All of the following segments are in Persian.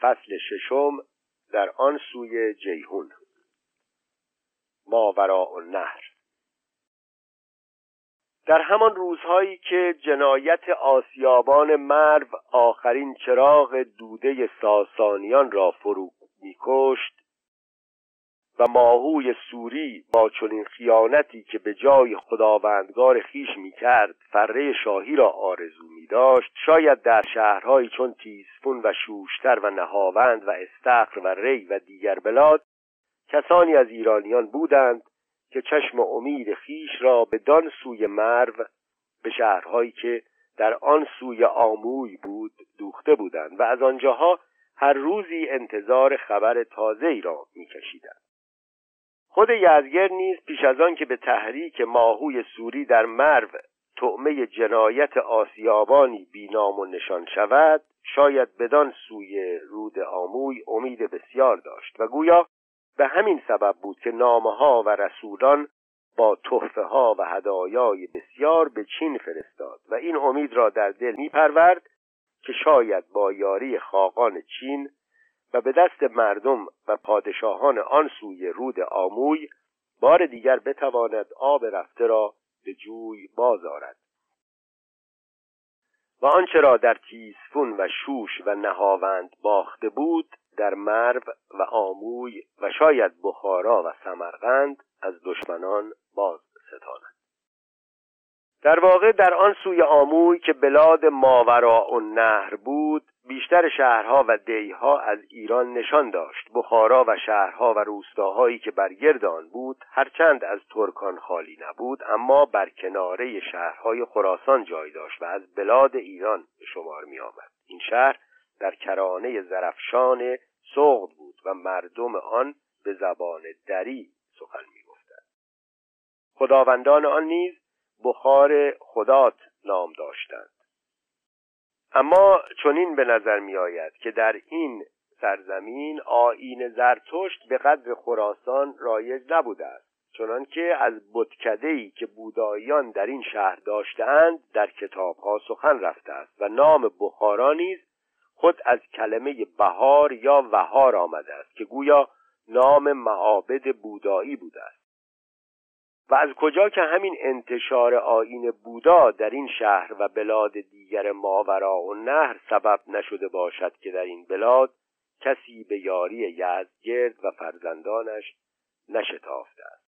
فصل ششم در آن سوی جیهون ماوراء النهر. در همان روزهایی که جنایت آسیابان مرو آخرین چراغ دوده ساسانیان را فرو میکشت و ماهوی سوری با چنین خیانتی که به جای خداوندگار خیش می‌کرد فره شاهی را آرزو می داشت شاید در شهرهایی چون تیسفون و شوشتر و نهاوند و استخر و ری و دیگر بلاد کسانی از ایرانیان بودند که چشم امید خیش را به دان سوی مرو به شهرهایی که در آن سوی آموی بود دوخته بودند و از آنجاها هر روزی انتظار خبر تازه ای را میکشیدند. خود یزگر نیز پیش از آن که به تحریک ماهوی سوری در مرو طعمه جنایت آسیابانی بینام و نشان شود شاید بدان سوی رود آموی امید بسیار داشت و گویا به همین سبب بود که نامه و رسولان با تحفه ها و هدایای بسیار به چین فرستاد و این امید را در دل می پرورد که شاید با یاری خاقان چین و به دست مردم و پادشاهان آن سوی رود آموی بار دیگر بتواند آب رفته را به جوی بازارد و آنچه را در تیسفون و شوش و نهاوند باخته بود در مرو و آموی و شاید بخارا و سمرقند از دشمنان باز ستاند در واقع در آن سوی آموی که بلاد ماوراء النهر بود بیشتر شهرها و دیها از ایران نشان داشت. بخارا و شهرها و روستاهایی که بر گرد آن بود هرچند از ترکان خالی نبود اما بر کناره شهرهای خراسان جای داشت و از بلاد ایران به شمار می آمد این شهر در کرانه زرفشان سغد بود و مردم آن به زبان دری سخن می گفتند خداوندان آن نیز بخار خدات نام داشتند. اما چنین به نظر می آید که در این سرزمین آین زرتشت به قدر خراسان رایج نبوده است چنانکه از ای که بوداییان در این شهر داشتهاند در کتابها سخن رفته است و نام بخارا نیز خود از کلمه بهار یا وهار آمده است که گویا نام معابد بودایی بوده است. و از کجا که همین انتشار آین بودا در این شهر و بلاد دیگر ماورا و نهر سبب نشده باشد که در این بلاد کسی به یاری یزدگرد و فرزندانش نشتافته است.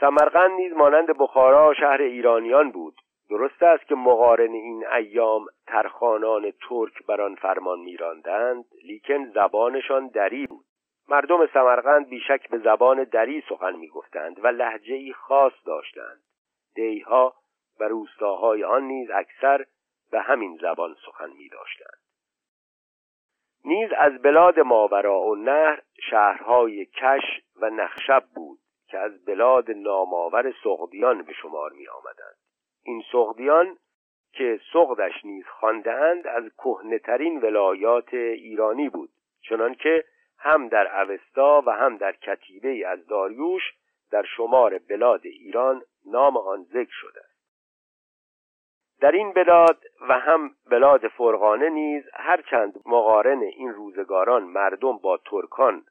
سمرقند نیز مانند بخارا شهر ایرانیان بود. درست است که مقارن این ایام ترخانان ترک بر آن فرمان میراندند لیکن زبانشان دری بود. مردم سمرقند بیشک به زبان دری سخن می‌گفتند و لحجه ای خاص داشتند دیها و روستاهای آن نیز اکثر به همین زبان سخن می داشتند. نیز از بلاد ماورا و نهر شهرهای کش و نخشب بود که از بلاد نامآور سغدیان به شمار می آمدند. این سغدیان که سغدش نیز خواندهاند از کهنهترین ولایات ایرانی بود چنانکه هم در اوستا و هم در کتیبه از داریوش در شمار بلاد ایران نام آن ذکر شده است. در این بلاد و هم بلاد فرغانه نیز هرچند مقارن این روزگاران مردم با ترکان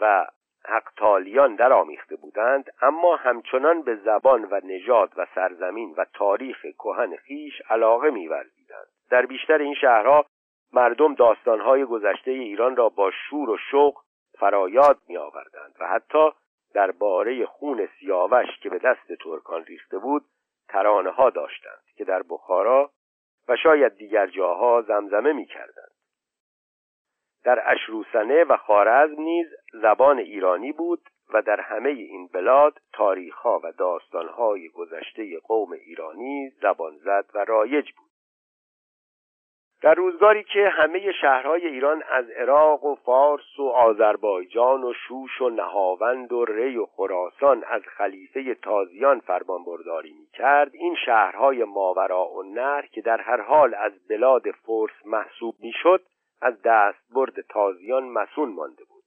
و حقتالیان در آمیخته بودند اما همچنان به زبان و نژاد و سرزمین و تاریخ کهن خیش علاقه می‌ورزیدند. در بیشتر این شهرها مردم داستانهای گذشته ایران را با شور و شوق فرایاد می آوردند و حتی درباره خون سیاوش که به دست ترکان ریخته بود ترانه ها داشتند که در بخارا و شاید دیگر جاها زمزمه می کردند. در اشروسنه و خارزم نیز زبان ایرانی بود و در همه این بلاد تاریخها و داستانهای گذشته قوم ایرانی زبان زد و رایج بود. در روزگاری که همه شهرهای ایران از عراق و فارس و آذربایجان و شوش و نهاوند و ری و خراسان از خلیفه تازیان فرمانبرداری می‌کرد این شهرهای ماورا و نهر که در هر حال از بلاد فرس محسوب می‌شد از دستبرد تازیان مسون مانده بود.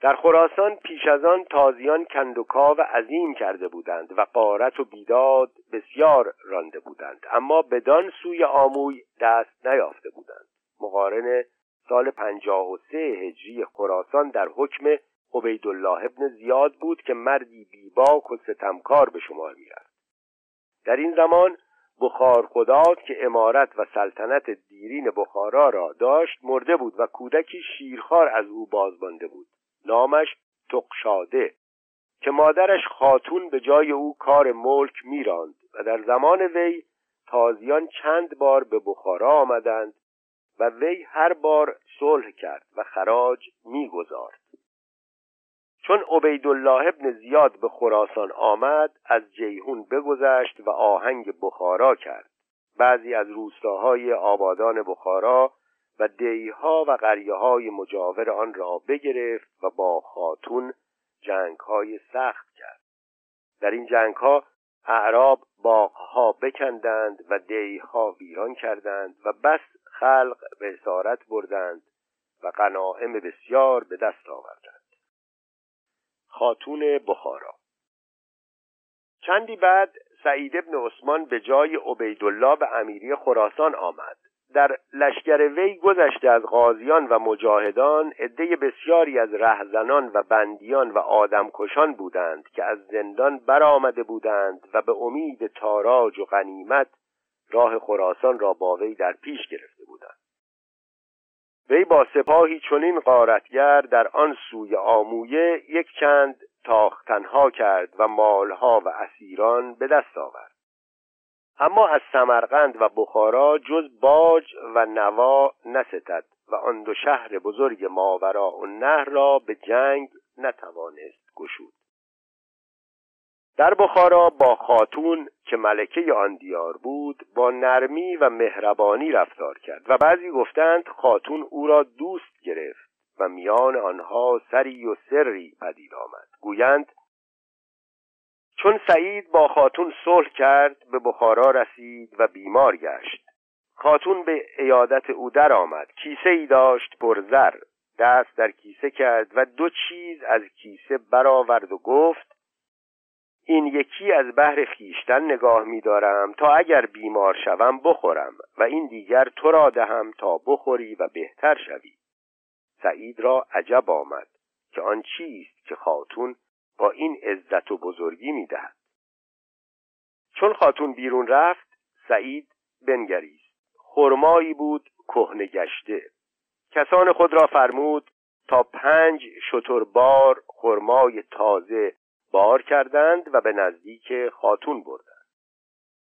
در خراسان پیش از آن تازیان کندوکاو عظیم کرده بودند و قارت و بیداد بسیار رانده بودند. اما بدان سوی آموی دست نیافته بودند. مقارن سال پنجاه و سه هجری خراسان در حکم عبیدالله ابن زیاد بود که مردی بیباک و ستمکار به شمار می‌رفت. در این زمان بخار خدا که امارت و سلطنت دیرین بخارا را داشت مرده بود و کودکی شیرخوار از او بازمانده بود. نامش تقشاده که مادرش خاتون به جای او کار ملک میراند و در زمان وی تازیان چند بار به بخارا آمدند و وی هر بار صلح کرد و خراج می‌گذارد. چون عبیدالله ابن زیاد به خراسان آمد از جیهون بگذشت و آهنگ بخارا کرد. بعضی از روستاهای آبادان بخارا و دیها و قریه های مجاور آن را بگرفت و با خاتون جنگ های سخت کرد. در این جنگ ها اعراب باغها بکندند و دیها ویران کردند و بس خلق به اسارت بردند و غنائم بسیار به دست آوردند. خاتون بخارا چندی بعد سعید ابن عثمان به جای عبیدالله به امیری خراسان آمد. در لشکر وی گذشته از غازیان و مجاهدان عده بسیاری از رهزنان و بندیان و آدمکشان بودند که از زندان برآمده بودند و به امید تاراج و غنیمت راه خراسان را با وی در پیش گرفته بودند. وی با سپاهی چنین غارتگر در آن سوی آمویه یک چند تاختنها کرد و مالها و اسیران به دست آورد. اما از سمرقند و بخارا جز باج و نوا نستد و آن دو شهر بزرگ ماورا و نهر را به جنگ نتوانست گشود. در بخارا با خاتون که ملکه آن دیار بود با نرمی و مهربانی رفتار کرد و بعضی گفتند خاتون او را دوست گرفت و میان آنها سری و سری پدید آمد. گویند چون سعید با خاتون صلح کرد به بخارا رسید و بیمار گشت. خاتون به ایادت او در آمد کیسه ای داشت پر زر. دست در کیسه کرد و دو چیز از کیسه برآورد و گفت این یکی از بحر خیشتن نگاه می‌دارم. تا اگر بیمار شوم بخورم و این دیگر تو را دهم تا بخوری و بهتر شوی. سعید را عجب آمد که آن چیست که خاتون با این عزت و بزرگی می‌دهد. چون خاتون بیرون رفت سعید بنگریست. خرمایی بود کهنه گشته. کسان خود را فرمود تا پنج شتربار خرمای تازه بار کردند و به نزدیک خاتون بردند.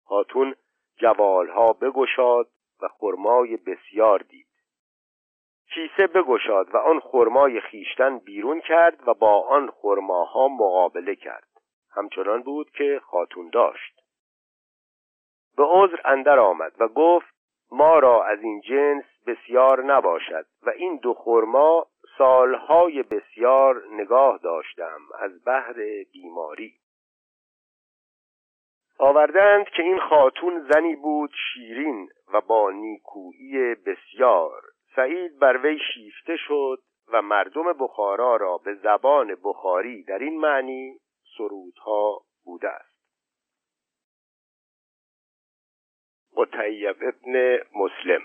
خاتون جوالها بگشاد و خرمای بسیار دید. کیسه بگشاد و آن خرمای خیشتن بیرون کرد و با آن خرماها مقابله کرد. همچنان بود که خاتون داشت. به عذر اندر آمد و گفت ما را از این جنس بسیار نباشد و این دو خرما سالهای بسیار نگاه داشتم از بحر بیماری. آوردند که این خاتون زنی بود شیرین و با نیکویی بسیار. سعید بر وی شیفته شد و مردم بخارا را به زبان بخاری در این معنی سرودها بوده است. قطیب ابن مسلم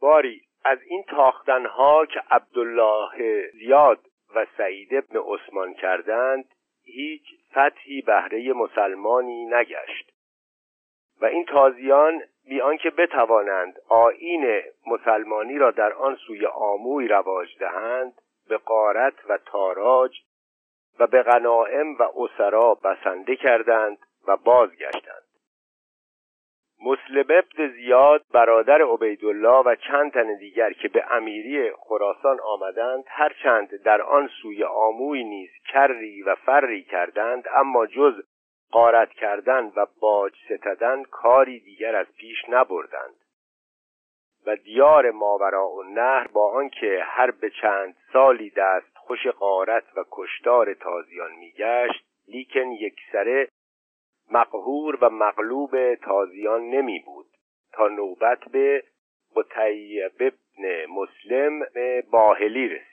باری از این تاختنها که عبدالله زیاد و سعید ابن عثمان کردند هیچ فتحی بهره مسلمانی نگشت. و این تازیان بی آنکه بتوانند آیین مسلمانی را در آن سوی آموی رواج دهند به قارت و تاراج و به غنائم و اسرا بسنده کردند و بازگشتند. مسلم ابن زیاد برادر عبیدالله و چند تن دیگر که به امیری خراسان آمدند هرچند در آن سوی آموی نیز کری و فری کردند اما جز قارت کردن و باج ستدن کاری دیگر از پیش نبردند. و دیار ماورا و نهر با آنکه هر به چند سالی دست خوش قارت و کشتار تازیان میگشت لیکن یکسره مقهور و مغلوب تازیان نمی بود تا نوبت به قطیب ابن مسلم باهلی رسید.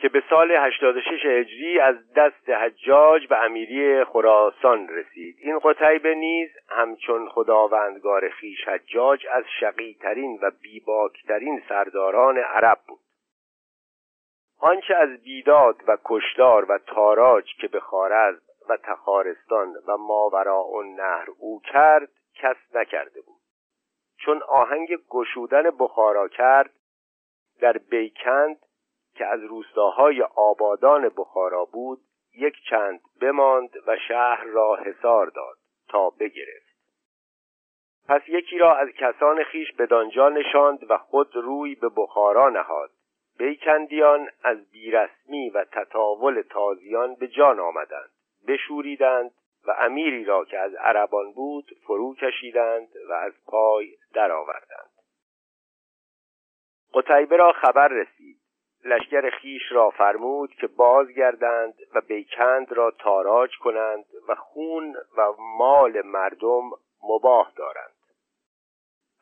که به سال 86 هجری از دست حجاج به امیری خراسان رسید. این قتیبه نیز همچون خداوندگار خیش حجاج از شقیترین و بیباکترین سرداران عرب بود. آنچه از بیداد و کشدار و تاراج که به خارزم و تخارستان و ماوراء نهر او کرد کس نکرده بود. چون آهنگ گشودن بخارا کرد در بیکند که از روستاهای آبادان بخارا بود یک چند بماند و شهر را حصار داد تا بگرفت. پس یکی را از کسان خیش بدانجا نشاند و خود روی به بخارا نهاد. بیکندیان از بیرسمی و تطاول تازیان به جان آمدند. بشوریدند و امیری را که از عربان بود فرو کشیدند و از پای درآوردند. قتیبه را خبر رسید. لشکر خیش را فرمود که بازگردند و بیکند را تاراج کنند و خون و مال مردم مباه دارند.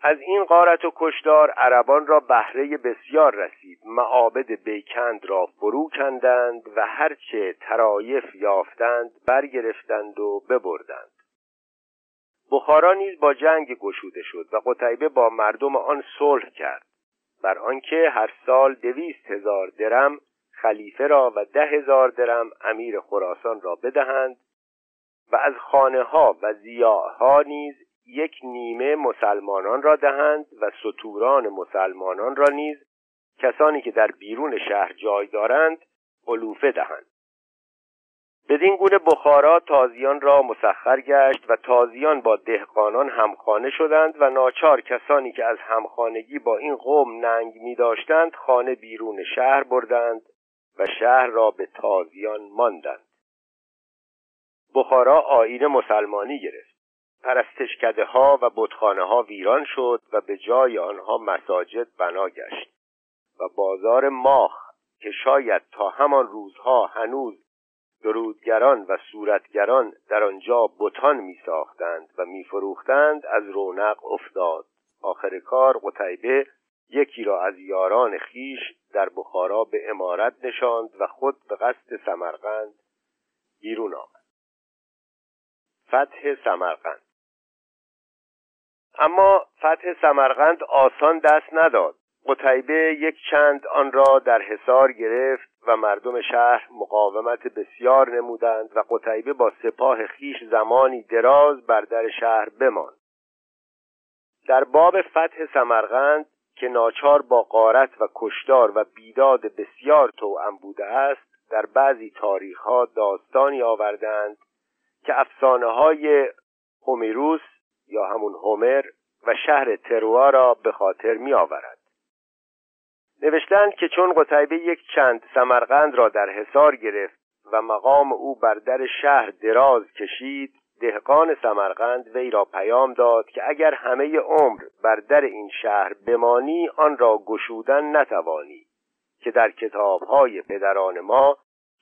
از این قارت و کشدار عربان را بهره بسیار رسید. معابد بیکند را فرو کندند و هرچه ترایف یافتند برگرفتند و ببردند. بخارا نیز با جنگ گشوده شد و قتیبه با مردم آن صلح کرد. بر آنکه هر سال دویست هزار درم خلیفه را و ده هزار درم امیر خراسان را بدهند و از خانه ها و زیاها نیز یک نیمه مسلمانان را دهند و سطوران مسلمانان را نیز کسانی که در بیرون شهر جای دارند علوفه دهند. بدین گونه بخارا تازیان را مسخر گشت و تازیان با دهقانان همخانه شدند و ناچار کسانی که از همخانگی با این قوم ننگ می داشتند خانه بیرون شهر بردند و شهر را به تازیان ماندند. بخارا آین مسلمانی گرفت. پرستشکده ها و بتخانه ها ویران شد و به جای آنها مساجد بنا گشت و بازار ماخ که شاید تا همان روزها هنوز درودگران و صورتگران در آنجا بتان می ساختند و می فروختند از رونق افتاد. آخر کار قتیبه یکی را از یاران خیش در بخارا به امارت نشاند و خود به قصد سمرقند بیرون آمد. فتح سمرقند. اما فتح سمرقند آسان دست نداد. قتیبه یک چند آن را در حصار گرفت و مردم شهر مقاومت بسیار نمودند و قتیبه با سپاه خیش زمانی دراز بر در شهر بماند. در باب فتح سمرقند که ناچار با قارت و کشدار و بیداد بسیار توأم بوده است در بعضی تاریخ ها داستانی آوردند که افسانه های هومیروس یا همون هومر و شهر تروا را به خاطر می آورد نوشتند که چون قتیبه یک چند سمرقند را در حصار گرفت و مقام او بر در شهر دراز کشید دهقان سمرقند وی را پیام داد که اگر همه عمر بر در این شهر بمانی آن را گشودن نتوانی که در کتابهای پدران ما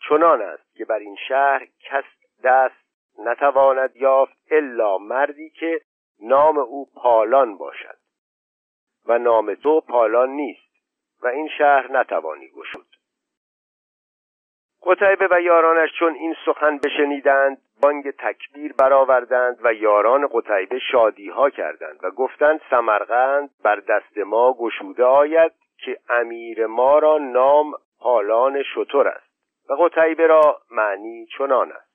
چنان است که بر این شهر کس دست نتواند یافت الا مردی که نام او پالان باشد. و نام تو پالان نیست. و این شهر نتوانی گشود. قتیبه و یارانش چون این سخن بشنیدند بانگ تکبیر برآوردند و یاران قتیبه شادی ها کردند و گفتند سمرقند بر دست ما گشوده آید که امیر ما را نام پالان شطور است. و قتیبه را معنی چنان است.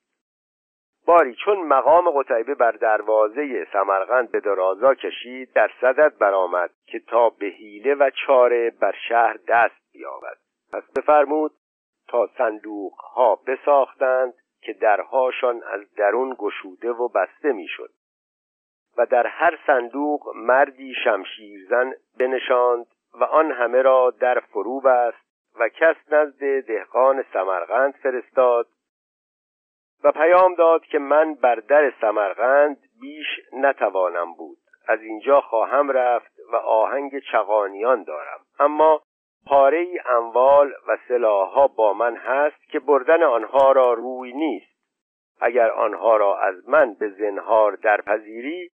باری چون مقام قتیبه بر دروازه سمرقند به درازا کشید در صدد برآمد که تا به حیله و چاره بر شهر دست بیابد. پس بفرمود تا صندوق ها بساختند که درهاشان از درون گشوده و بسته می‌شد. و در هر صندوق مردی شمشیرزن بنشاند و آن همه را در فرو بست و کس نزد دهقان سمرقند فرستاد و پیام داد که من بر در سمرقند بیش نتوانم بود. از اینجا خواهم رفت و آهنگ چغانیان دارم. اما پاره ای اموال و سلاحها با من هست که بردن آنها را روی نیست. اگر آنها را از من به زنهار درپذیری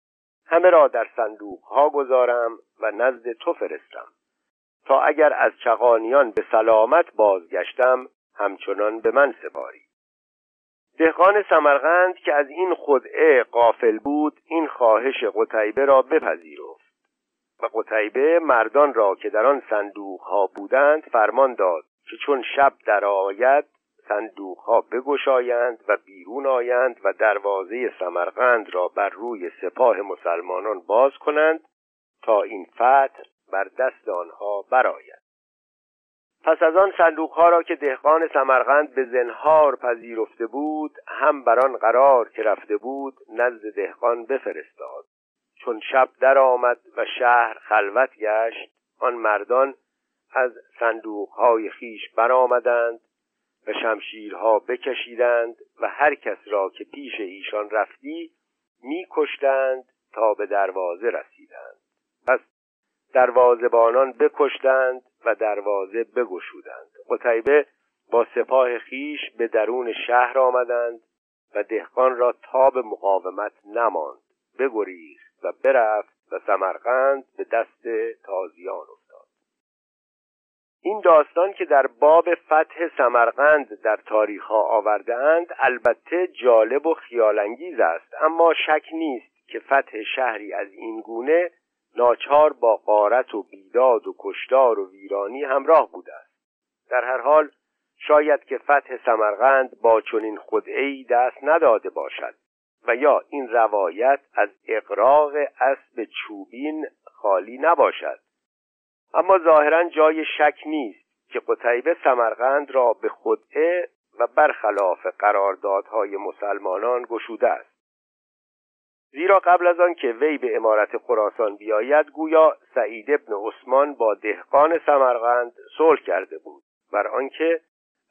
همه را در صندوق ها گذارم و نزد تو فرستم. تا اگر از چغانیان به سلامت بازگشتم همچنان به من سپاری. دهقان سمرقند که از این خدعه قافل بود این خواهش قتیبه را بپذیرفت و قتیبه مردان را که در آن صندوق ها بودند فرمان داد که چون شب در آید صندوق ها بگشایند و بیرون آیند و دروازه سمرقند را بر روی سپاه مسلمانان باز کنند تا این فتح بر دست آنها برآید. پس از آن صندوق ها را که دهقان سمرقند به زنهار پذیرفته بود هم بر آن قرار که رفته بود نزد دهقان بفرستاد. چون شب در آمد و شهر خلوت گشت آن مردان از صندوق های خیش برآمدند و شمشیرها بکشیدند و هر کس را که پیش ایشان رفتی میکشتند تا به دروازه رسیدند. پس دروازبانان بکشتند و دروازه بگشودند. قتیبه با سپاه خیش به درون شهر آمدند و دهقان را تاب مقاومت نماند. بگریخت و برفت و سمرقند به دست تازیان افتاد. این داستان که در باب فتح سمرقند در تاریخ آورده اند البته جالب و خیالانگیز است اما شک نیست که فتح شهری از این گونه ناچار با قارت و بیداد و کشتار و ویرانی همراه بوده است در هر حال شاید که فتح سمرقند با چنین خدعی دست نداده باشد و یا این روایت از اقراق اسب چوبین خالی نباشد. اما ظاهرا جای شک نیست که قتیبه سمرقند را به خدعه و برخلاف قراردادهای مسلمانان گشوده است. زیرا قبل از آن که وی به امارت خراسان بیاید گویا سعید ابن عثمان با دهقان سمرقند صلح کرده بود. بر آنکه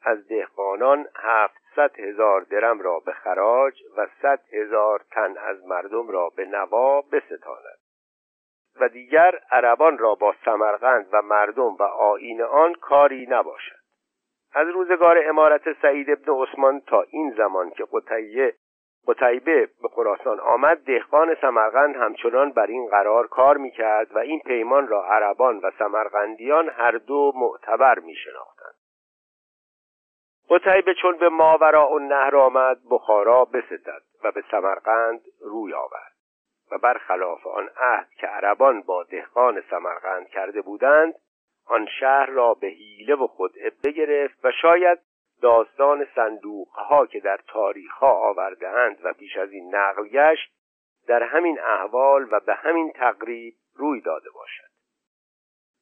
از دهقانان هفتصد هزار درم را به خراج و صد هزار تن از مردم را به نوا بستاند. و دیگر عربان را با سمرقند و مردم و آین آن کاری نباشد. از روزگار امارت سعید ابن عثمان تا این زمان که قطعیه قتیبه به خراسان آمد دهقان سمرقند همچنان بر این قرار کار می‌کرد و این پیمان را عربان و سمرقندیان هر دو معتبر میشناختند. قتیبه چون به ماورا و نهر آمد بخارا بستد و به سمرقند روی آورد و برخلاف آن عهد که عربان با دهقان سمرقند کرده بودند آن شهر را به حیله و خدعه بگرفت و شاید داستان صندوق ها که در تاریخ ها آورده اند و پیش از این نقل گشت در همین احوال و به همین تقریب روی داده باشد.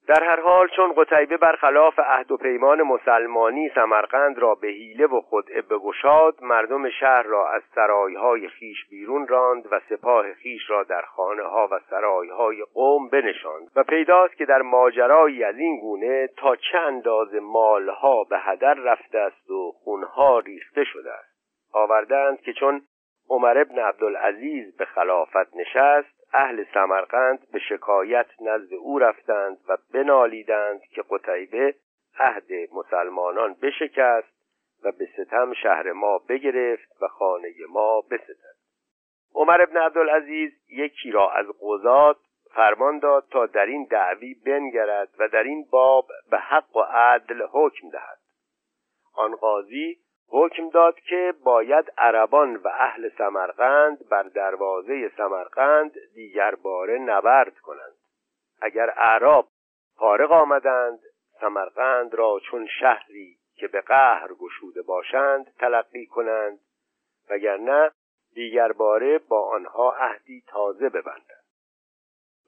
در هر حال چون قتیبه برخلاف عهد و پیمان مسلمانی سمرقند را به حیله و خدعه بگشاد مردم شهر را از سرایهای خیش بیرون راند و سپاه خیش را در خانه ها و سرایهای قوم بنشاند و پیداست که در ماجرایی از این گونه تا چه اندازه مالها به هدر رفته است و خونها ریخته شده است. آوردند که چون عمر ابن عبدالعزیز به خلافت نشست اهل سمرقند به شکایت نزد او رفتند و بنالیدند که قتیبه عهد مسلمانان بشکست و به ستم شهر ما بگرفت و خانه ما بستد. عمر ابن عبدالعزیز یکی را از قضات فرمان داد تا در این دعوی بنگرد و در این باب به حق و عدل حکم دهد. آن قاضی حکم داد که باید عربان و اهل سمرقند بر دروازه سمرقند دیگر باره نبرد کنند. اگر اعراب فارغ آمدند سمرقند را چون شهری که به قهر گشوده باشند تلقی کنند وگرنه دیگر باره با آنها عهدی تازه ببندند.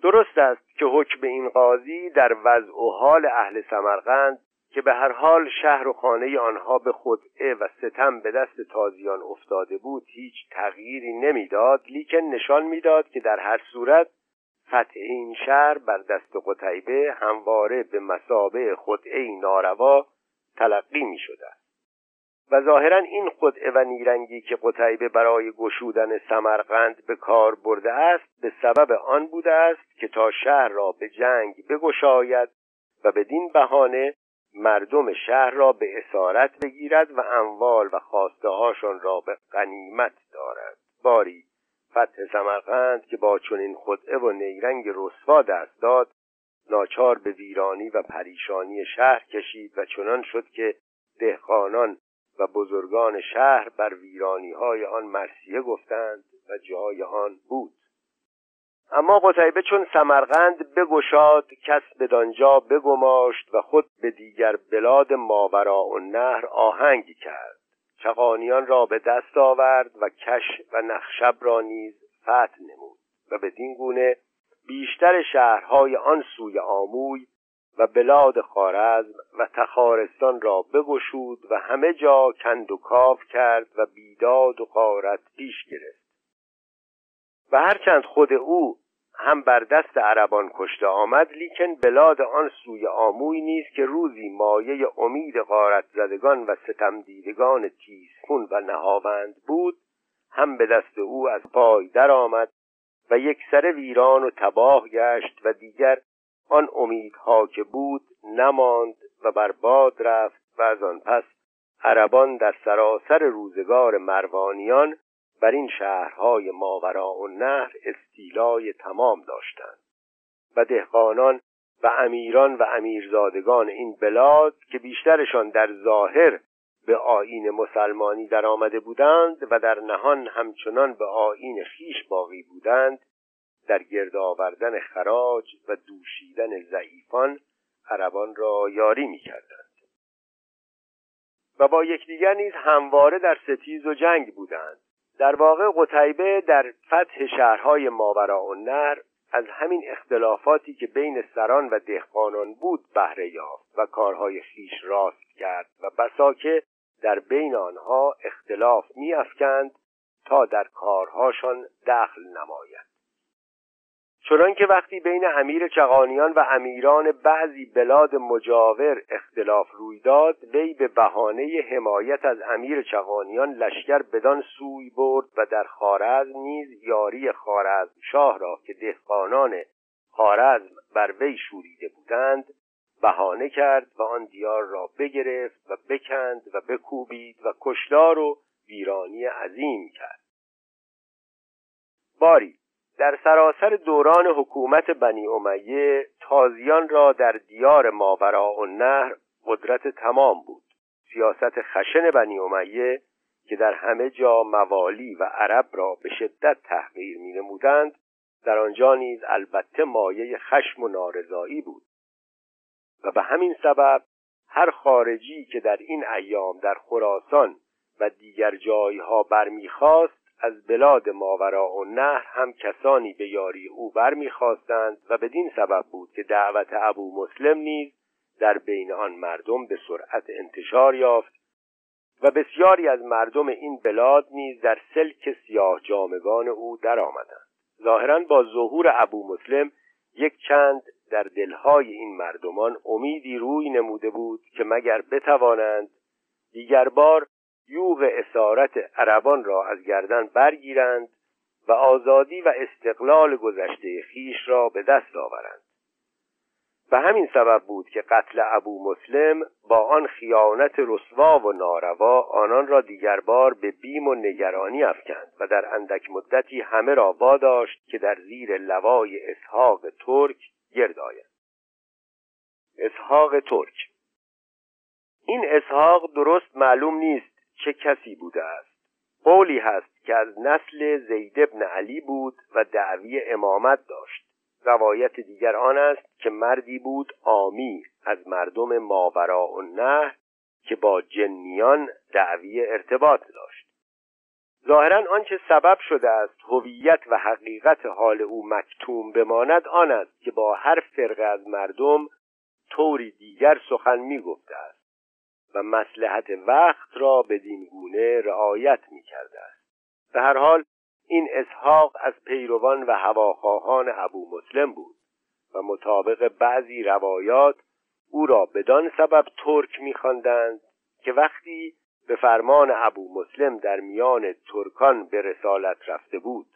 درست است که حکم این قاضی در وضع و حال اهل سمرقند که به هر حال شهر و خانه آنها به خدعه و ستم به دست تازیان افتاده بود هیچ تغییری نمی‌داد. لیکن نشان می‌داد که در هر صورت فتح این شهر بر دست قتیبه همواره به مسابه خدعه ناروا تلقی می شده و ظاهرا این خدعه و نیرنگی که قتیبه برای گشودن سمرقند به کار برده است به سبب آن بوده است که تا شهر را به جنگ بگشاید و بدین بهانه مردم شهر را به اسارت بگیرد و اموال و خواسته هاشان را به غنیمت دارد. باری فتح سمرقند که با چنین خدعه و نیرنگ رسوا دست داد ناچار به ویرانی و پریشانی شهر کشید و چنان شد که دهقانان و بزرگان شهر بر ویرانی های آن مرسیه گفتند و جای آن بود. اما قتیبه چون سمرقند بگشاد کس بدانجا بگماشت و خود به دیگر بلاد ماورا و نهر آهنگ کرد. چقانیان را به دست آورد و کش و نخشب را نیز فتح نمود و بدین گونه بیشتر شهرهای آن سوی آموی و بلاد خارزم و تخارستان را بگشود و همه جا کند و کاف کرد و بیداد و قارت پیش گرفت. و هرچند خود او هم بر دست عربان کشته آمد لیکن بلاد آن سوی آموی نیست که روزی مایه امید غارت زدگان و ستم دیدگان تیزخون و نهاوند بود هم به دست او از پای درآمد و یک سر ویران و تباه گشت و دیگر آن امیدها که بود نماند و بر باد رفت و از آن پس عربان در سراسر روزگار مروانیان بر این شهرهای ماورا و نهر استیلای تمام داشتند و دهقانان و امیران و امیرزادگان این بلاد که بیشترشان در ظاهر به آیین مسلمانی در آمده بودند و در نهان همچنان به آیین خیش باقی بودند در گرد آوردن خراج و دوشیدن ضعیفان عربان را یاری می کردند. و با یکدیگر نیز همواره در ستیز و جنگ بودند در واقع قتیبه در فتح شهرهای ماورا و نر از همین اختلافاتی که بین سران و دهقانان بود بهره یافت و کارهای خیش راست کرد و بسا که در بین آنها اختلاف میافکند تا در کارهاشان دخل نماید. چنانکه وقتی بین امیر چغانیان و امیران بعضی بلاد مجاور اختلاف روی داد وی به بهانه حمایت از امیر چغانیان لشکر بدان سوی برد و در خارزم نیز یاری خارزم شاه را که دهقانان خارزم بر وی شوریده بودند بهانه کرد و آن دیار را بگرفت و بکند و بکوبید و کشتار و ویرانی عظیم کرد. باری در سراسر دوران حکومت بنی امیه تازیان را در دیار ماورا و نهر قدرت تمام بود. سیاست خشن بنی امیه که در همه جا موالی و عرب را به شدت تحقیر می نمودند در آنجا نیز البته مایه خشم و نارضایی بود. و به همین سبب هر خارجی که در این ایام در خراسان و دیگر جایها برمیخواست از بلاد ماورا و نهر هم کسانی به یاری او برمیخواستند و بدین سبب بود که دعوت ابو مسلم نیز در بین آن مردم به سرعت انتشار یافت و بسیاری از مردم این بلاد نیز در سلک سیاه جامگان او درآمدند. ظاهرا با ظهور ابو مسلم یک چند در دلهای این مردمان امیدی روی نموده بود که مگر بتوانند دیگر بار یوغ اسارت عربان را از گردن برگیرند و آزادی و استقلال گذشته خیش را به دست آورند. و همین سبب بود که قتل ابو مسلم با آن خیانت رسوا و ناروا آنان را دیگر بار به بیم و نگرانی افکند و در اندک مدتی همه را واداشت که در زیر لوای اسحاق ترک گرد آیند. اسحاق ترک. این اسحاق درست معلوم نیست چه کسی بوده است. قولی هست که از نسل زید ابن علی بود و دعوی امامت داشت. روایت دیگر آن است که مردی بود آمی از مردم ماورا و نه که با جنیان دعوی ارتباط داشت. ظاهرا آنچه سبب شده است هویت و حقیقت حال او مکتوم بماند آن است که با هر فرقه از مردم طوری دیگر سخن می‌گفته است. و مسلحت وقت را بدین گونه رعایت می کرده است. به هر حال این اسحاق از پیروان و هواخواهان ابو مسلم بود و مطابق بعضی روایات او را بدان سبب ترک میخواندند که وقتی به فرمان ابو مسلم در میان ترکان به رسالت رفته بود.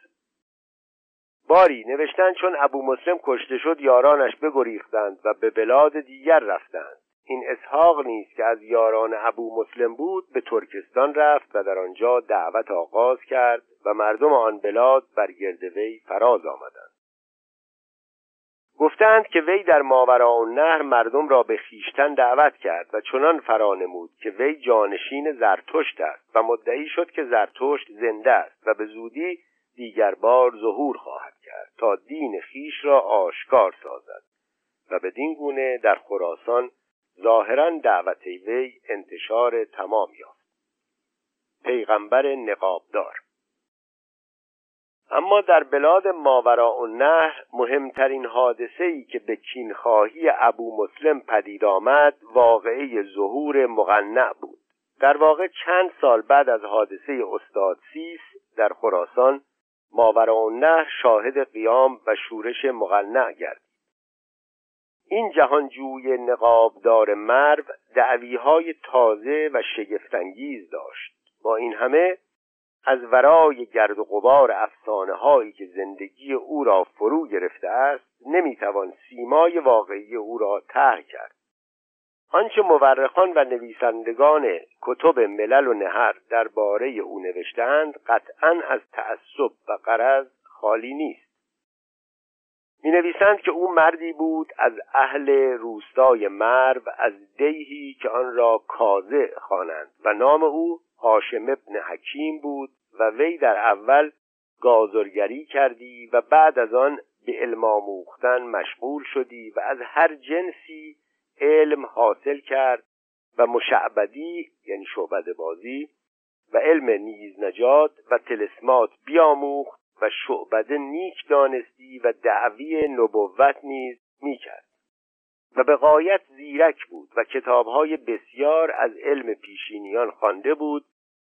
باری نوشتن چون ابو مسلم کشته شد یارانش بگریختند و به بلاد دیگر رفتند. این اسحاق نیست که از یاران ابو مسلم بود به ترکستان رفت و در آنجا دعوت آغاز کرد و مردم آن بلاد بر گرد وی فراز آمدند. گفتند که وی در ماورا و نهر مردم را به خیشتن دعوت کرد و چنان فرانمود که وی جانشین زرتشت است و مدعی شد که زرتشت زنده است و به زودی دیگر بار ظهور خواهد کرد تا دین خیش را آشکار سازد و بدین گونه در خراسان ظاهرا دعوت وی انتشار تمام یافت. پیغمبر نقابدار. اما در بلاد ماورا و نهر مهمترین حادثه ای که به کینخواهی ابو مسلم پدید آمد واقعه ظهور مقنع بود. در واقع چند سال بعد از حادثه استاد سیس در خراسان ماورا و نهر شاهد قیام و شورش مقنع گردید. این جهانجوی نقابدار مرو دعویهای تازه و شگفتانگیز داشت. با این همه از ورای گرد و غبار افسانه هایی که زندگی او را فرو گرفته است نمی‌توان سیمای واقعی او را طرح کرد. آنچه مورخان و نویسندگان کتب ملل و نهر درباره او نوشتند قطعا از تعصب و قرض خالی نیست. می نویسند که او مردی بود از اهل روستای مرو از دیهی که آن را کازه خوانند. و نام او هاشم ابن حکیم بود و وی در اول گازرگری کردی و بعد از آن به علم آموختن مشغول شدی و از هر جنسی علم حاصل کرد و مشعبدی یعنی شعبد بازی و علم نیز نجات و تلسمات بیاموخت و شعبده نیک دانستی و دعوی نبوت نیز می‌کرد. و به قایت زیرک بود و کتابهای بسیار از علم پیشینیان خوانده بود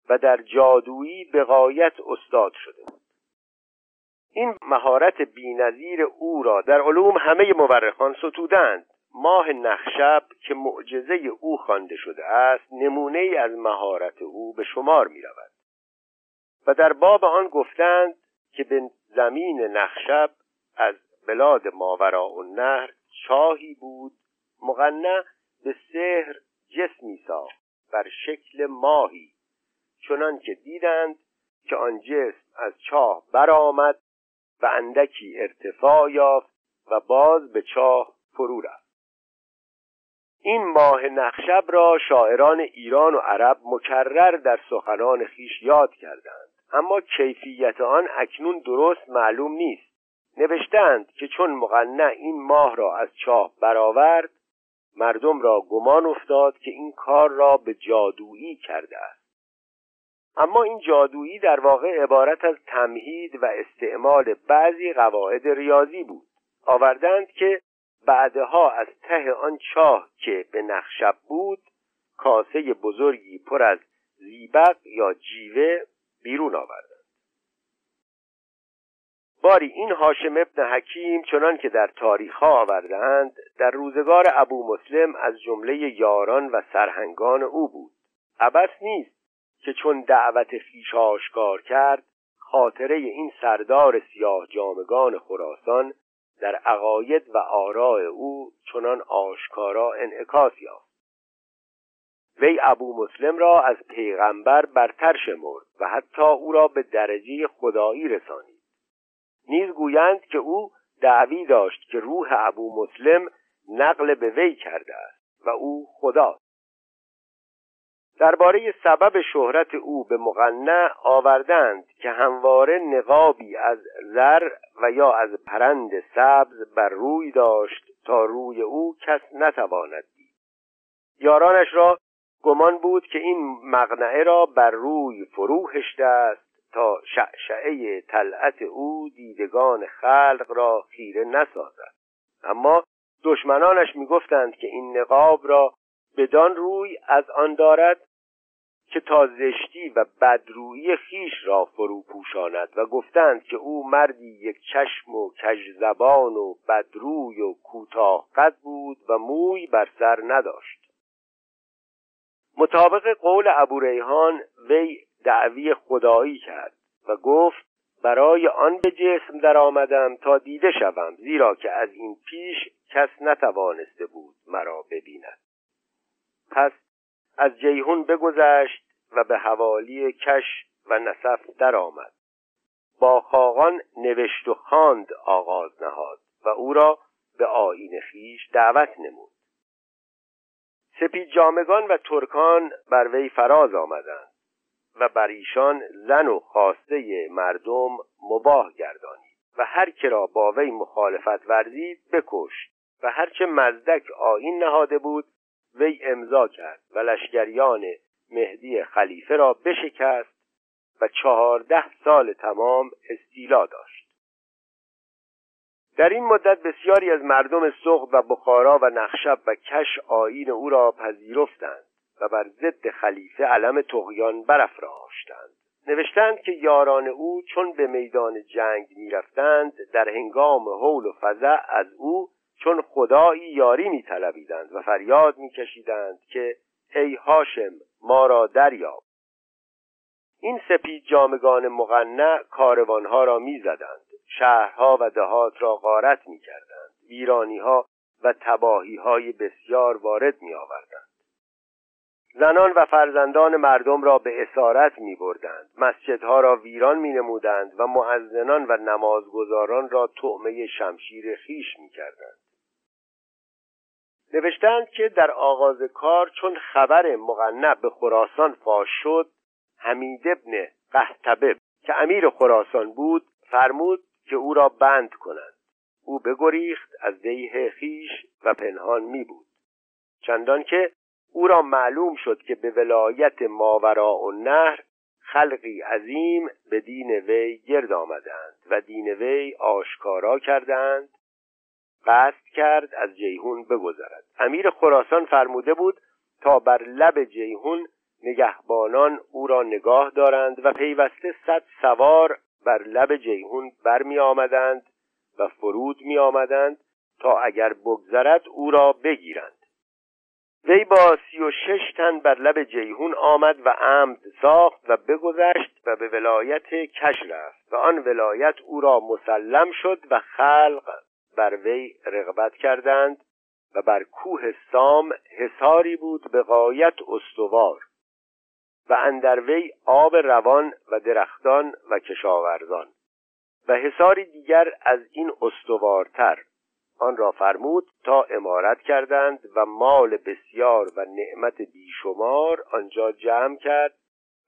و در جادویی به قایت استاد شده بود. این مهارت بینظیر او را در علوم همه مورخان ستودند. ماه نخشب که معجزه او خوانده شده است نمونه از مهارت او به شمار می رود و در باب آن گفتند که به زمین نخشب از بلاد ماورا و نهر چاهی بود مغنه به سحر جسمی ساخت بر شکل ماهی. چنان که دیدند که آن جسم از چاه برآمد و اندکی ارتفاع یافت و باز به چاه فرو رفت. این ماه نخشب را شاعران ایران و عرب مکرر در سخنان خیش یاد کردند. اما کیفیت آن اکنون درست معلوم نیست. نوشتند که چون مقنع این ماه را از چاه برآورد مردم را گمان افتاد که این کار را به جادویی کرده است. اما این جادویی در واقع عبارت از تمهید و استعمال بعضی قواعد ریاضی بود. آوردند که بعدها از ته آن چاه که به نخشب بود کاسه بزرگی پر از زیبق یا جیوه بیرون آوردند باری این هاشم ابن حکیم چنان که در تاریخ ها آوردند در روزگار ابو مسلم از جمله یاران و سرهنگان او بود. عبس نیست که چون دعوت خیش آشکار کرد خاطره این سردار سیاه جامگان خراسان در عقاید و آراء او چنان آشکارا انعکاس یافت. وی ابو مسلم را از پیغمبر برتر شمرد و حتی او را به درجه خدایی رسانید. نیز گویند که او دعوی داشت که روح ابو مسلم نقل به وی کرده است و او خداست. درباره سبب شهرت او به مقنع آوردند که همواره نقابی از زر و یا از پرند سبز بر روی داشت تا روی او کس نتواند دید. یارانش را گمان بود که این مقنعه را بر روی فرو هشته است تا شعشعه طلعت او دیدگان خلق را خیره نسازد. اما دشمنانش می‌گفتند که این نقاب را بدان روی از آن دارد که تا زشتی و بدرویی خیش را فرو پوشاند و گفتند که او مردی یک چشم و کج زبان و بدروی و کوتاه قد بود و موی بر سر نداشت. مطابق قول ابو ریحان وی دعوی خدایی کرد و گفت برای آن به جسم در آمدم تا دیده شوم زیرا که از این پیش کس نتوانسته بود مرا ببیند. پس از جیهون بگذشت و به حوالی کش و نصف درآمد. با خاقان نوشت و خواند آغاز نهاد و او را به آین خیش دعوت نمود. سپید جامگان و ترکان بر وی فراز آمدند و بر ایشان زن و خواسته مردم مباه گردانید و هر که را با وی مخالفت ورزید بکشت و هرچه مزدک آین نهاده بود وی امضا کرد و لشکریان مهدی خلیفه را بشکست و چهارده سال تمام استیلا داشت. در این مدت بسیاری از مردم سخت و بخارا و نخشب و کش آین او را پذیرفتند و بر ضد خلیفه علم تغیان برافراشتند. نوشتند که یاران او چون به میدان جنگ می‌رفتند در هنگام حول و فضع از او چون خدایی یاری میطلبیدند و فریاد میکشیدند که ای هاشم ما را دریاب. این سپید جامگان مغنع کاروانها را می‌زدند. شهرها و دهات را غارت می‌کردند. ویرانیها و تباهیهای بسیار وارد میآوردند. زنان و فرزندان مردم را به اسارت می بردند مسجدها را ویران می نمودند و معزنان و نمازگزاران را طعمه شمشیر خیش می کردند. نوشتند که در آغاز کار چون خبر مغنع به خراسان فاش شد حمید ابن قهتبه که امیر خراسان بود فرمود که او را بند کنند. او بگریخت از دیه خیش و پنهان می بود. چندان که او را معلوم شد که به ولایت ماورا و نهر خلقی عظیم به دین وی گرد آمدند و دین وی آشکارا کردند قصد کرد از جیهون بگذرد. امیر خراسان فرموده بود تا بر لب جیهون نگهبانان او را نگاه دارند و پیوسته صد سوار بر لب جیهون برمی آمدند و فرود می آمدند تا اگر بگذرد او را بگیرند. وی با سی و شش تن بر لب جیهون آمد و عمد ساخت و بگذشت و به ولایت کش رفت و آن ولایت او را مسلم شد و خلق بر وی رغبت کردند و بر کوه سام حساری بود به قایت استوار. و اندر وی آب روان و درختان و کشاورزان. و حساری دیگر از این استوارتر. آن را فرمود تا امارت کردند و مال بسیار و نعمت بیشمار آنجا جمع کرد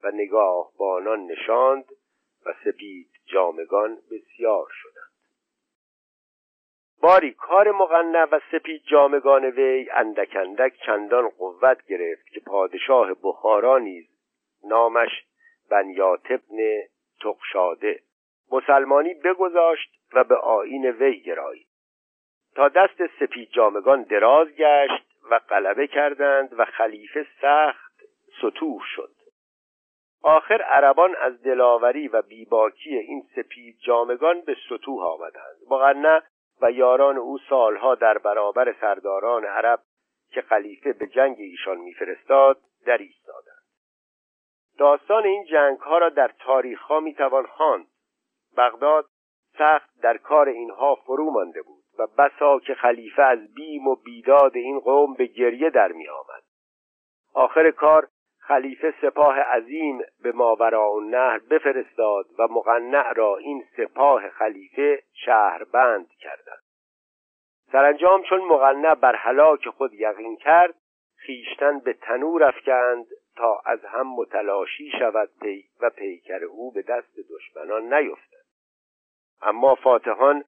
و نگاهبانان نشاند و سپید جامگان بسیار شدند. باری کار مغنع و سپید جامگان وی اندک اندک چندان قوت گرفت که پادشاه بخارا نیز نامش بنیات ابن تقشاده. مسلمانی بگذاشت و به آین وی گرایید. تا دست سپید جامگان دراز گشت و غلبه کردند و خلیفه سخت سطوح شد. آخر عربان از دلاوری و بیباکی این سپید جامگان به سطوح آمدند. مغنه و یاران او سالها در برابر سرداران عرب که خلیفه به جنگ ایشان میفرستاد در ایستادند. داستان این جنگ ها را در تاریخ ها می‌توان خواند. بغداد سخت در کار اینها فرو مانده بود و بسا که خلیفه از بیم و بیداد این قوم به گریه در می آمد آخر کار خلیفه سپاه عظیم به ماورا و نهر بفرستاد و مقنع را این سپاه خلیفه شهربند کردند. سرانجام چون مقنع بر هلاک خود یقین کرد خیشتن به تنور افکند تا از هم متلاشی شود پی و پیکر او به دست دشمنان نیفتد. اما فاتحان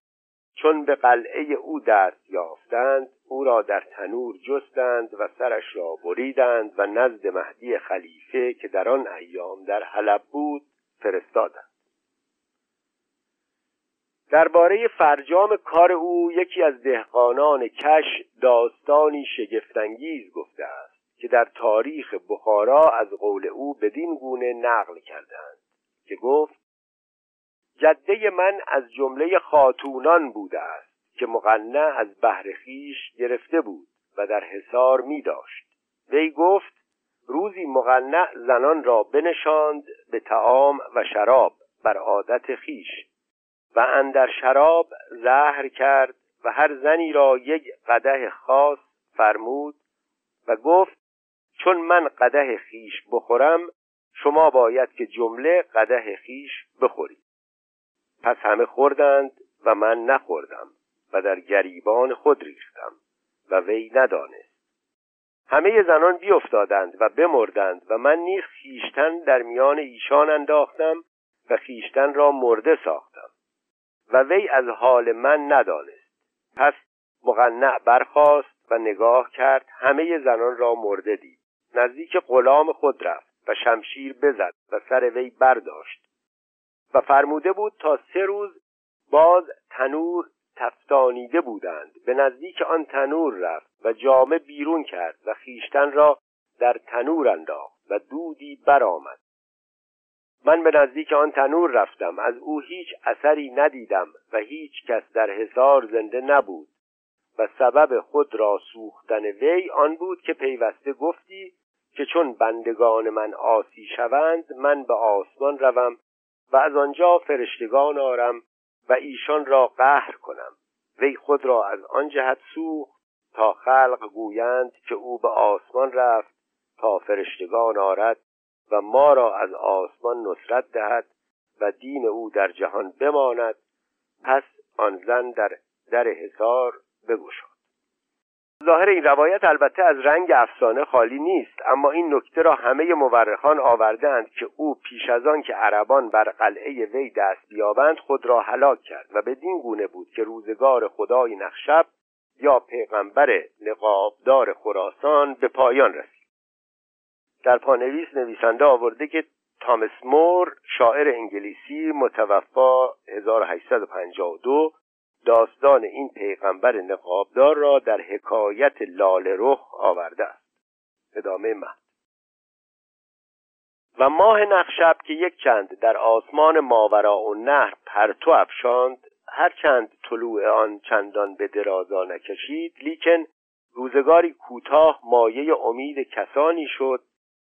چون به قلعه او دست یافتند او را در تنور جستند و سرش را بریدند و نزد مهدی خلیفه که در آن ایام در حلب بود فرستادند. درباره فرجام کار او یکی از دهقانان کش داستانی شگفتانگیز گفته است. که در تاریخ بخارا از قول او بدین گونه نقل کردند که گفت جده من از جمله خاتونان بوده است که مقنع از بهر خیش گرفته بود و در حصار می داشت. وی گفت روزی مقنع زنان را بنشاند به تعام و شراب بر عادت خیش و اندر شراب زهر کرد و هر زنی را یک قده خاص فرمود و گفت چون من قده خیش بخورم شما باید که جمله قده خیش بخورید. پس همه خوردند و من نخوردم و در گریبان خود ریختم و وی ندانست. همه زنان بیافتادند و بمردند و من نیز خیشتن در میان ایشان انداختم و خیشتن را مرده ساختم. و وی از حال من ندانست. پس مقنع برخاست و نگاه کرد همه زنان را مرده دید. نزدیک غلام خود رفت و شمشیر بزد و سر وی برداشت و فرموده بود تا سه روز باز تنور تفتانیده بودند. به نزدیک آن تنور رفت و جامه بیرون کرد و خیشتن را در تنور انداخت و دودی برآمد. من به نزدیک آن تنور رفتم. از او هیچ اثری ندیدم و هیچ کس در حصار زنده نبود و سبب خود را سوختن وی آن بود که پیوسته گفتی که چون بندگان من آسی شوند من به آسمان روم و از آنجا فرشتگان آرم و ایشان را قهر کنم. وی خود را از آن جهت سوخت تا خلق گویند که او به آسمان رفت تا فرشتگان آرد و ما را از آسمان نصرت دهد و دین او در جهان بماند. پس آن زن در در حصار بگشاد ظاهر این روایت البته از رنگ افسانه خالی نیست اما این نکته را همه مورخان آوردند که او پیش از آن که عربان بر قلعه وی دست بیابند خود را هلاک کرد و بدین گونه بود که روزگار خدای نخشب یا پیغمبر نقابدار خراسان به پایان رسید. در پانویس نویسنده آورده که تامس مور شاعر انگلیسی متوفا 1852 داستان این پیغمبر نقابدار را در حکایت لال رخ آورده است. ادامه متن. و ماه نخشب که یک چند در آسمان ماورا و نهر پرتو افشاند هرچند طلوع آن چندان به درازا نکشید لیکن روزگاری کوتاه مایه امید کسانی شد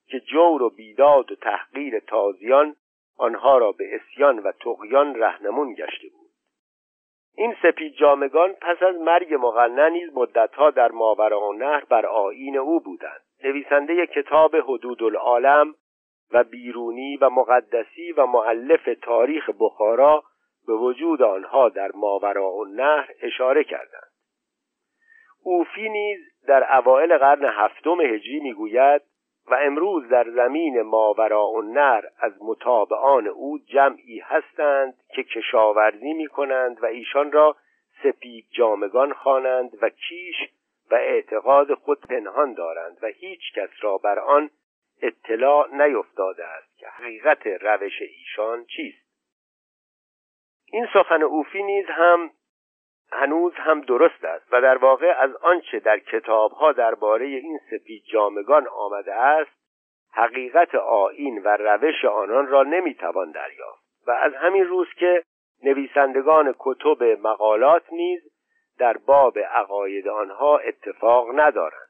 که جور و بیداد و تحقیر تازیان آنها را به اسیان و تقیان رهنمون گشته بود. این سپید جامگان پس از مرگ مقنع نیز مدتها در ماورا نهر بر آیین او بودند. نویسنده کتاب حدود العالم و بیرونی و مقدسی و معلف تاریخ بخارا به وجود آنها در ماورا نهر اشاره کردند. اوفی نیز در اوایل قرن هفتم هجری می‌گوید و امروز در زمین ماوراء نر از متابعان او جمعی هستند که کشاورزی می کنند و ایشان را سپید جامگان خوانند و کیش و اعتقاد خود پنهان دارند و هیچ کس را بر آن اطلاع نیفتاده است که حقیقت روش ایشان چیست. این سخن اوفی نیز هم هنوز هم درست است و در واقع از آنچه در کتابها درباره این سپید جامگان آمده است حقیقت آین و روش آنان را نمی‌توان دریافت و از همین روز که نویسندگان کتب مقالات نیز در باب عقاید آنها اتفاق ندارند.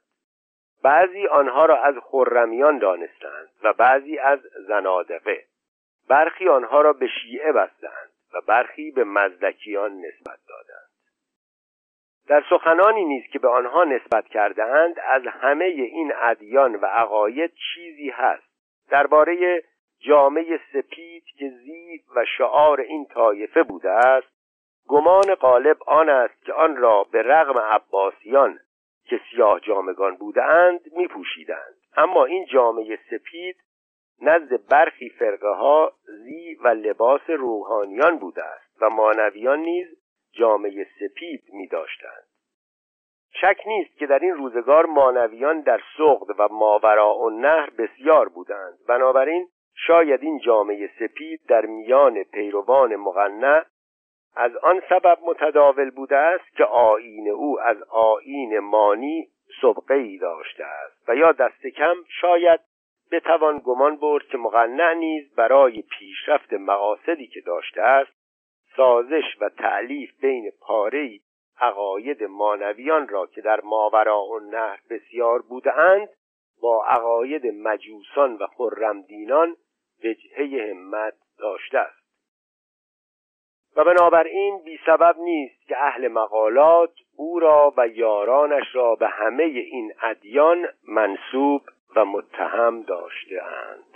بعضی آنها را از خرمیان دانستند و بعضی از زنادقه. برخی آنها را به شیعه بستند و برخی به مزدکیان نسبت دادند در سخنانی نیز که به آنها نسبت کرده اند از همه این ادیان و عقاید چیزی هست درباره جامعه سپید که زیب و شعار این طایفه بوده است گمان غالب آن است که آن را به رغم عباسیان که سیاه جامگان بوده اند می پوشیدند. اما این جامعه سپید نزد برخی فرقه ها زی و لباس روحانیان بوده است و مانویان نیز جامعه سپید می داشتند. شک نیست که در این روزگار مانویان در سغد و ماوراء و نهر بسیار بودند بنابراین شاید این جامعه سپید در میان پیروان مغنع از آن سبب متداول بوده است که آین او از آین مانی سبقه ای داشته است و یا دست کم شاید بتوان گمان برد که مغنع نیز برای پیشرفت مقاصدی که داشته است سازش و تعلیف بین پاره عقاید مانویان را که در ماوراء و نهر بسیار بودند با عقاید مجوسان و خرمدینان وجهه همت داشته است. و بنابراین بی سبب نیست که اهل مقالات او را و یارانش را به همه این ادیان منصوب و متهم داشته اند.